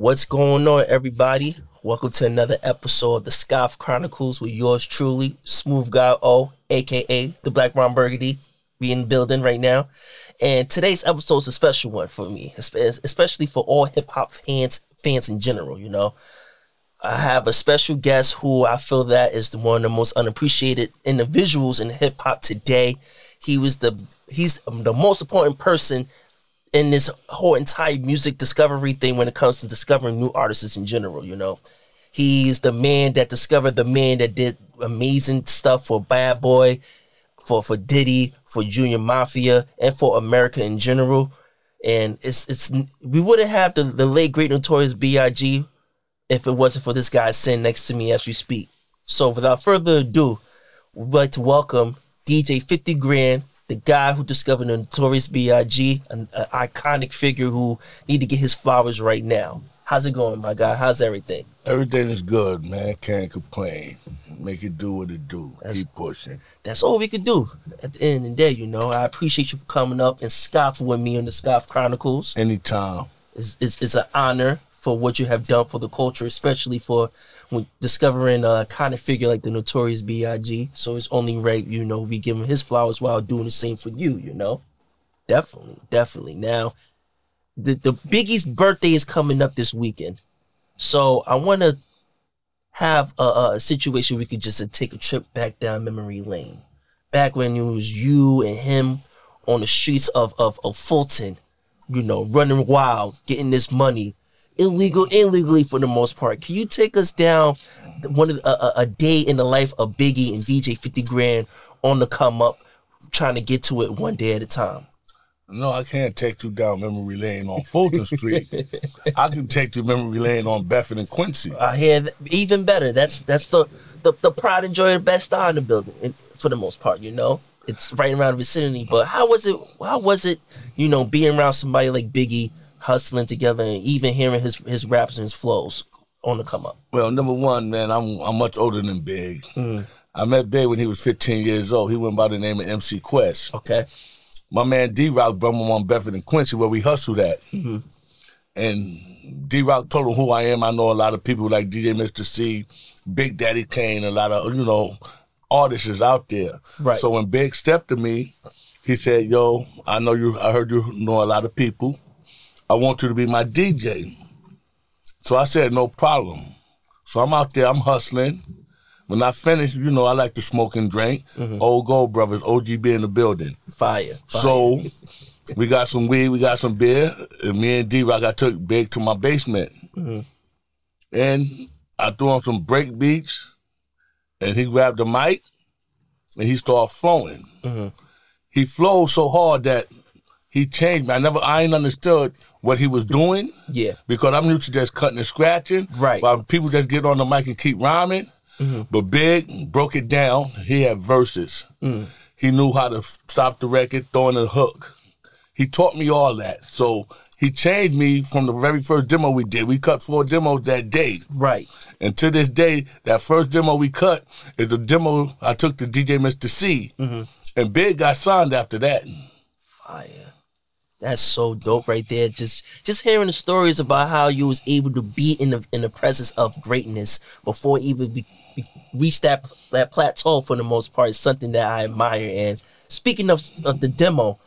What's going on, everybody? Welcome to another episode of the Scoff Chronicles with yours truly, Smoove Guy O, aka the Black Ron Burgundy. We in building right now. And today's episode is a special one for me, especially for all hip hop fans, fans in general, you know. I have a special guest who I feel that is the one of the most unappreciated individuals in hip hop today. He was the he's the most important person in this whole entire music discovery thing when it comes to discovering new artists in general, you know. He's the man that discovered the man that did amazing stuff for Bad Boy, for for Diddy, for Junior Mafia, and for America in general. And it's it's we wouldn't have the, the late great notorious B.I.G. if it wasn't for this guy sitting next to me as we speak. So without further ado, we'd like to welcome DJ 50 Grand, the guy who discovered the notorious B.I.G., an, an iconic figure who need to get his flowers right now. How's it going, my guy? How's everything? Everything is good, man. Can't complain. Make it do what it do. That's- Keep pushing. That's all we could do at the end of the day, you know. I appreciate you for coming up and scoffing with me on the Scoff Chronicles. Anytime. It's, it's, it's an honor for what you have done for the culture, especially for when discovering a kind of figure like the Notorious B.I.G. So it's only right, you know, we give him his flowers while doing the same for you, you know. Definitely, definitely. Now, the the Biggie's birthday is coming up this weekend, so I want to have a, a situation we could just uh, take a trip back down memory lane, back when it was you and him on the streets of of, of Fulton, you know, running wild, getting this money, illegal, illegally for the most part. Can you take us down one of a, a, day in the life of Biggie and DJ Fifty Grand on the come up, trying to get to it one day at a time? No, I can't take you down memory lane on Fulton Street. I can take you memory lane on Bedford and Quincy. I hear even better. That's that's the the, the pride and joy of the best star in the building, for the most part, you know. It's right around the vicinity. But how was it? How was it? You know, being around somebody like Biggie, hustling together, and even hearing his his raps and his flows on the come up. Well, number one, man, I'm I'm much older than Big. Hmm. I met Big when he was 15 years old. He went by the name of MC Quest. Okay. My man D Rock brought him on Bedford and Quincy where we hustled at. Mm-hmm. And D Rock told him who I am. I know a lot of people like DJ Mister Cee, Big Daddy Kane, a lot of, you know, artists is out there. Right. So when Big stepped to me, he said, Yo, I know you, I heard you know a lot of people. I want you to be my DJ. So I said, No problem. So I'm out there, I'm hustling. When I finish, you know, I like to smoke and drink. Mm-hmm. Old Gold Brothers, OGB in the building. Fire. fire. So we got some weed, we got some beer, and me and D Rock, I took Big to my basement. Mm-hmm. And I threw on some break beats, and he grabbed the mic, and he started flowing. Mm-hmm. He flowed so hard that he changed me. I never, I ain't understood what he was doing yeah. because I'm used to just cutting and scratching. Right. While people just get on the mic and keep rhyming. Mm-hmm. But Big broke it down. He had verses. Mm. He knew how to stop the record, throwing a hook. He taught me all that. So he changed me from the very first demo we did. We cut four demos that day. Right. And to this day, that first demo we cut is the demo I took to DJ Mister Cee. Mm-hmm. And Big got signed after that. That's so dope right there. Just just hearing the stories about how you was able to be in the in the presence of greatness before even be, be, reach that that plateau for the most part is something that I admire. And speaking of of the demo,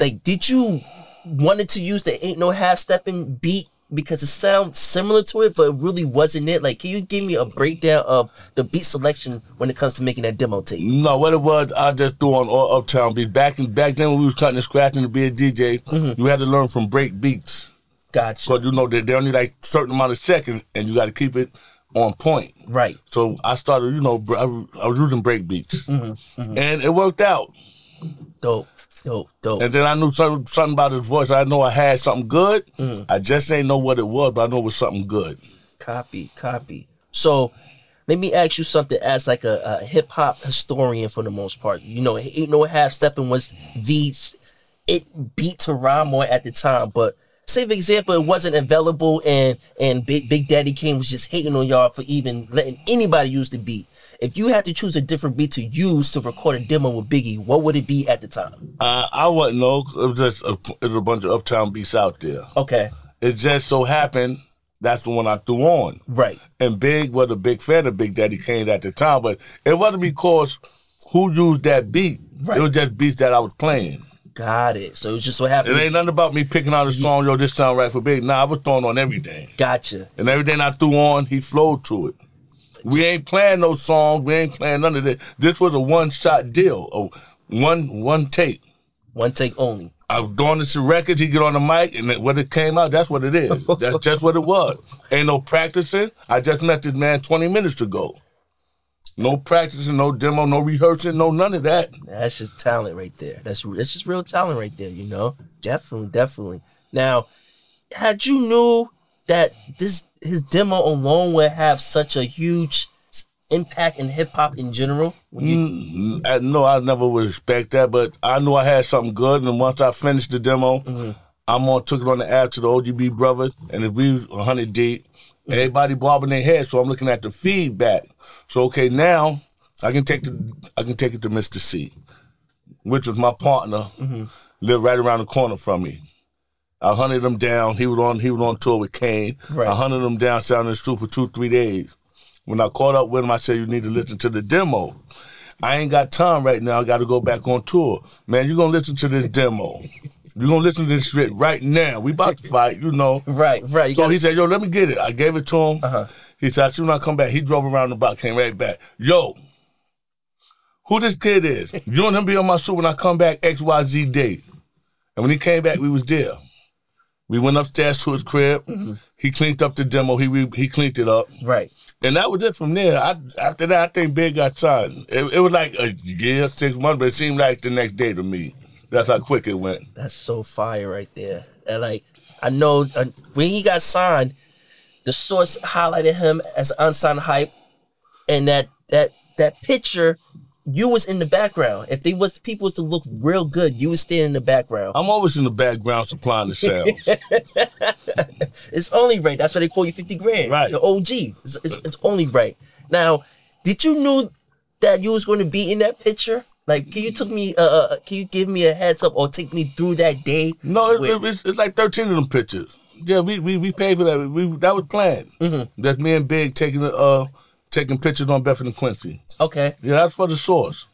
like did you wanted to use the ain't no half stepping beat because it sounds similar to it, but it really wasn't it. Like, can you give me a breakdown of the beat selection when it comes to making that demo tape? No, what it was, I just threw on all Uptown beats. Back in back then when we was cutting and scratching to be a DJ, mm-hmm. you had to learn from break beats. Gotcha. Because you know they, they only like certain amount of seconds and you gotta keep it on point. Right. So I started, you know, I, I was using break beats. Mm-hmm. Mm-hmm. And it worked out. Dope. Dope. Dope. And then I knew something, something about his voice. I know I had something good. Mm. I just ain't know what it was, but I know it was something good. Copy, copy. So let me ask you something as like a, a hip hop historian for the most part. You know, ain't no half stepping was the it beat to rhyme more at the time, but say for example it wasn't available and and Big Big Daddy Kane was just hating on y'all for even letting anybody use the beat. If you had to choose a different beat to use to record a demo with Biggie, what would it be at the time? Uh, I wouldn't know. It was just a, it was a bunch of uptown beats out there. Okay. It just so happened That's the one I threw on. Right. And Big was a big fan of Big Daddy Kane at the time, but it wasn't because who used that beat. Right. It was just beats that I was playing. Got it. So it's just what happened. It ain't nothing about me picking out a song, yo, this sound right for Big. Nah, I was throwing on everything. Gotcha. And everything I threw on, he flowed to it. We ain't playing no songs. We ain't playing none of that. This was a one shot deal, a one one take. One take only. I was doing this record. He get on the mic, and then when it came out, that's what it is. That's just what it was. Ain't no practicing. I just met this man 20 minutes ago. No practicing, no demo, no rehearsing, no none of that. That's just talent right there. That's that's just real talent right there. You know, definitely, definitely. Now, had you knew that this his demo alone would have such a huge impact in hip hop in general? When you, Mm, I know I never would expect that, but I knew I had something good. And once I finished the demo, I'm on took it on the app to the OGB brothers, and if we was 100 deep, everybody bobbing their head. So I'm looking at the feedback. So okay, now I can take the I can take it to Mister Cee, which was my partner, mm-hmm. lived right around the corner from me. I hunted him down. He was on he was on tour with Kane. Right. I hunted him down, sound in the studio for two three days. When I caught up with him, I said, "You need to listen to the demo." I ain't got time right now. I got to go back on tour. Man, You're gonna listen to this demo. You gonna listen to this shit right now. We about to fight, you know. right, right. So gotta- he said, "Yo, let me get it." I gave it to him. Uh-huh. He said, I soon I come back," he drove around the block, came right back. Yo, who this kid is? You and him be on my suit when I come back X Y Z date. And when he came back, we was there. We went upstairs to his crib. Mm-hmm. He cleaned up the demo. He re- he cleaned it up. right. And that was it from there. I, after that, I think Big got signed. It, it was like a year, six months, but it seemed like the next day to me. That's how quick it went. That's so fire right there. And like I know uh, when he got signed, the source highlighted him as unsigned hype, and that that that picture, you was in the background. If they was people was to look real good, you was standing in the background. I'm always in the background supplying the sounds. It's only right. That's why they call you fifty grand. Right. The OG. It's, it's, it's only right. Now, did you know that you was going to be in that picture? Like, can you took me? Uh, uh, can you give me a heads up or take me through that day? no, it, it's, it's like 13 of them pictures. Yeah, we we, we paid for that. We that was planned. Mm-hmm. That's me and Big taking the, uh taking pictures on Bedford and Quincy. Okay. Yeah, that's for the source.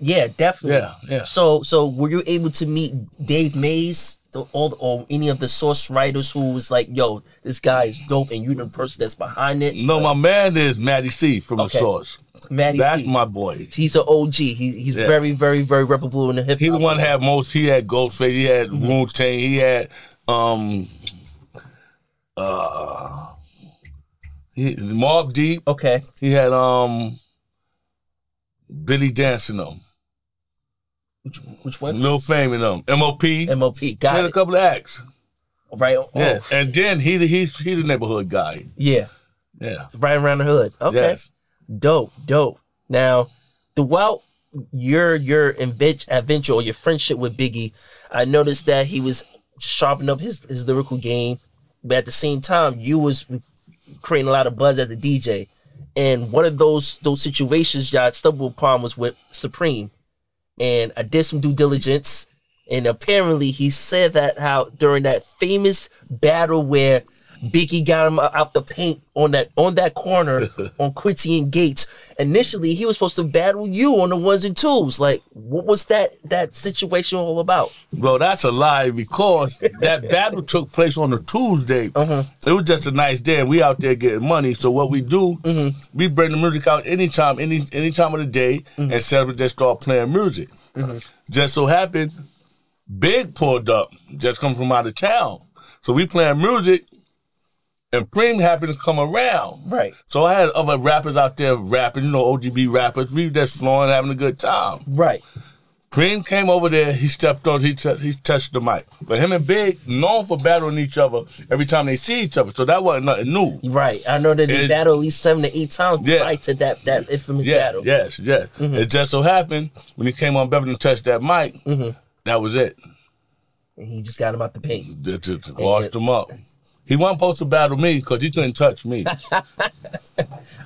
Yeah, definitely. Yeah, yeah. So, so were you able to meet Dave Mays, the, all, or any of the source writers who was like, "Yo, this guy is dope," and you're the person that's behind it? No, my man is Matty C from Okay. the source. Matty That's C. my boy. He's an OG. He's he's Yeah. very, very, very reputable in the hip hop. He the one had most. He had Ghostface. He had Mm-hmm. Wu Tang. He had um uh he, Mobb Deep. Okay. He had um Billy Danze them, Which, which one? Lil Fame in them, MOP. He MOP. had Got a couple of acts. Right. Oh, and then he the he's he the neighborhood guy. yeah. Yeah. Right around the hood. Okay. Yes. Dope. Dope. Now, throughout your your adventure or your friendship with Biggie, I noticed that he was sharpening up his his lyrical game, but at the same time, you was creating a lot of buzz as a DJ. And one of those those situations y'all stumbled upon was with Supreme. And I did some due diligence, and apparently he said that how during that famous battle where Biggie got him out the paint on that on that corner on Quincy and Gates. Initially, he was supposed to battle you on the ones and twos. Like, what was that that situation all about? Bro, that's a lie because that battle took place on a Tuesday. Uh-huh. It was just a nice day, and we out there getting money. So what we do, Mm-hmm. we bring the music out anytime, any any time of the day, Mm-hmm. and Saturday they start playing music. Just so happened, Big pulled up, just come from out of town. So we playing music, and Preem happened to come around. Right. So I had other rappers out there rapping, you know, OGB rappers. We just flowing, having a good time. Right. Preem came over there. He stepped on. He t- he touched the mic. But him and Big known for battling each other every time they see each other. So that wasn't nothing new. Right. I know that they It- battled at least seven to eight times Yeah. prior to that that infamous Yeah, battle. yes, yes. Mm-hmm. It just so happened when he came on Beverly and touched that mic, mm-hmm. that was it. And he just got him out the paint. Just, just washed him up. He wasn't supposed to battle me because he couldn't touch me.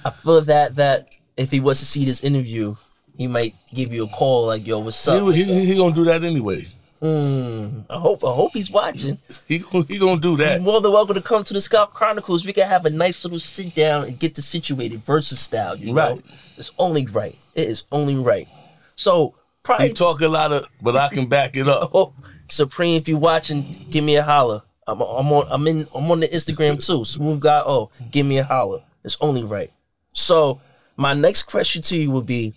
I feel that that if he was to see this interview, he might give you a call like, "Yo, what's up?" he, he, he gonna do that anyway. Mm, I hope I hope he's watching. He he gonna do that. You're more than welcome to come to the Scoff Chronicles. We can have a nice little sit down and get the situated versus style. You know, it's only right. It is only right. So prior He talk a lot of, but I can back it up. Supreme, if you're watching, give me a holler. I'm, I'm on. I'm in. I'm on the Instagram too. Smooth guy. Oh, give me a holler. It's only right. So my next question to you would be: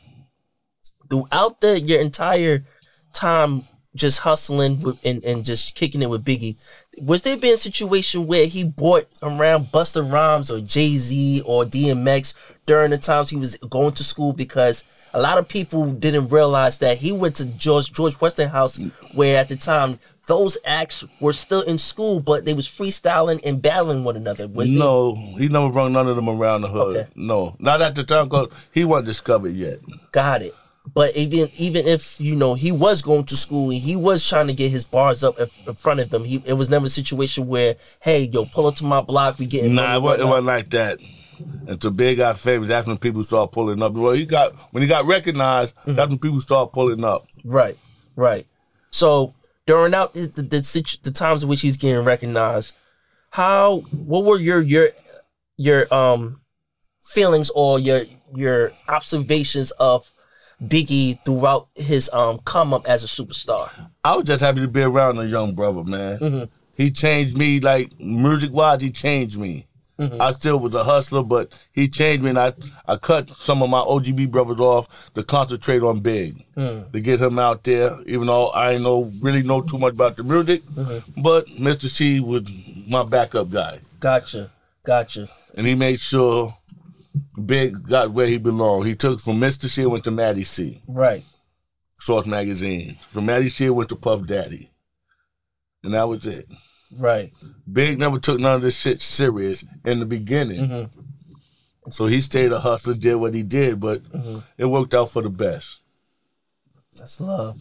throughout the your entire time just hustling with, and and just kicking it with Biggie, was there been a situation where he bought around Busta Rhymes or Jay Z or DMX during the times he was going to school because a lot of people didn't realize that he went to George George Westinghouse where at the time those acts were still in school but they was freestyling and battling one another. Was No, he never brought none of them around the hood. Okay. No, not at the time because he wasn't discovered yet. got it. But even even if you know he was going to school and he was trying to get his bars up in, in front of them, he it was never a situation where hey yo pull up to my block we getting Nah, it wasn't, it wasn't like that. And Until Big got famous, that's when people started pulling up. Well, he got when he got recognized, Mm-hmm. that's when people started pulling up. Right, right. So during out the the, the, situ- the times in which he's getting recognized, how what were your your your um feelings or your your observations of Biggie throughout his um come up as a superstar? I was just happy to be around a young brother, man. Mm-hmm. He changed me, like music wise, he changed me. Mm-hmm. I still was a hustler, but he changed me, and I, I cut some of my OGB brothers off to concentrate on Big, Mm. to get him out there. Even though I know really know too much about the music, Mm-hmm. but Mister Cee was my backup guy, Gotcha, gotcha. and he made sure Big got where he belonged. He took from Mister Cee went to Matty C. Right. Source Magazine. From Matty C went to Puff Daddy, and that was it. Right. Big never took none of this shit serious in the beginning. Mm-hmm. So he stayed a hustler, did what he did, but Mm-hmm. it worked out for the best. That's love.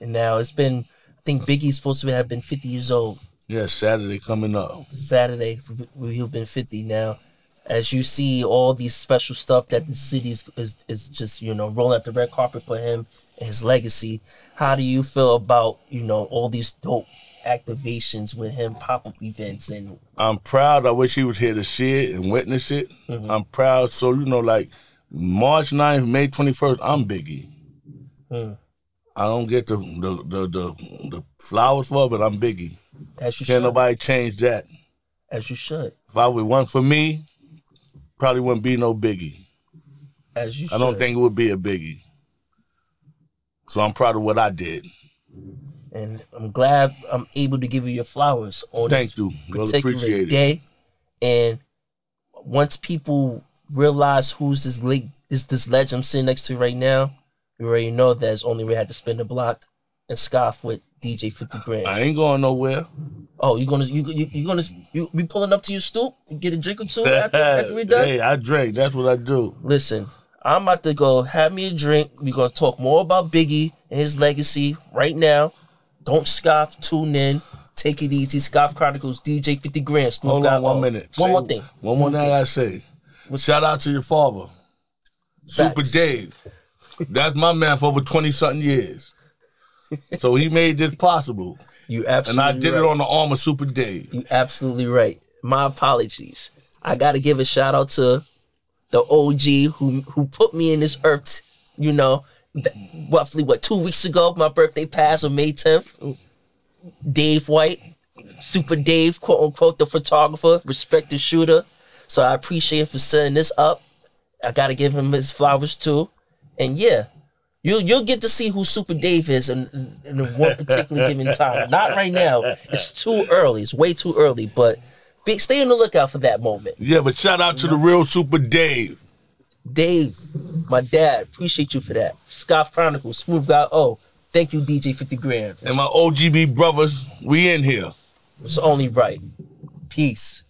And now it's been I think Biggie's supposed to have been 50 years old. Yeah, Saturday coming up. Saturday he'll been 50 now. As you see all these special stuff that the city is, is, is just, you know, rolling out the red carpet for him and his legacy. How do you feel about, you know, all these dope activations with him, pop-up events and I'm proud. I wish he was here to see it and witness it. Mm-hmm. I'm proud. So, you know, like March 9th, May 21st, I'm Biggie. Hmm. I don't get the the, the the the flowers for it, but I'm Biggie. as you Can't should. nobody change that. As you should. If I would one for me, probably wouldn't be no Biggie. As you should. I don't think it would be a Biggie. So I'm proud of what I did. And I'm glad I'm able to give you your flowers on Thank this you. Particular it. day. And once people realize who's this late is this legend I'm sitting next to right now, you already know that it's only we had to spin the block and scoff with DJ 50 grand. I ain't going nowhere. Oh, you gonna you you you gonna you be pulling up to your stoop and get a drink or two after, after we're done? hey, I drink. That's what I do. Listen, I'm about to go have me a drink. We're gonna talk more about Biggie and his legacy right now. Don't scoff, tune in, take it easy. Scoff Chronicles, DJ 50 Grand. Smooth Hold on one minute. One Say- more thing. One more thing I gotta say. Shout out to your father, Super Facts. Dave. That's my man for over twenty something years. So he made this possible, You absolutely and I did right. it on the arm of Super Dave. You absolutely right. My apologies. I gotta give a shout out to the OG who who put me in this earth. You know, roughly what two weeks ago, my birthday passed on May 10th. Dave White, Super Dave, quote unquote, the photographer, respected shooter. So I appreciate him for setting this up. I gotta give him his flowers too. And yeah, you'll you'll get to see who Super Dave is in, in one particular given time. Not right now. It's too early. It's way too early. But be, stay on the lookout for that moment. Yeah, but shout out to the real Super Dave. Dave, my dad, appreciate you for that. Scoff Chronicles, Smoove Guy O. Thank you, DJ 50 Grand. And my OGB brothers, we in here. It's only right. Peace.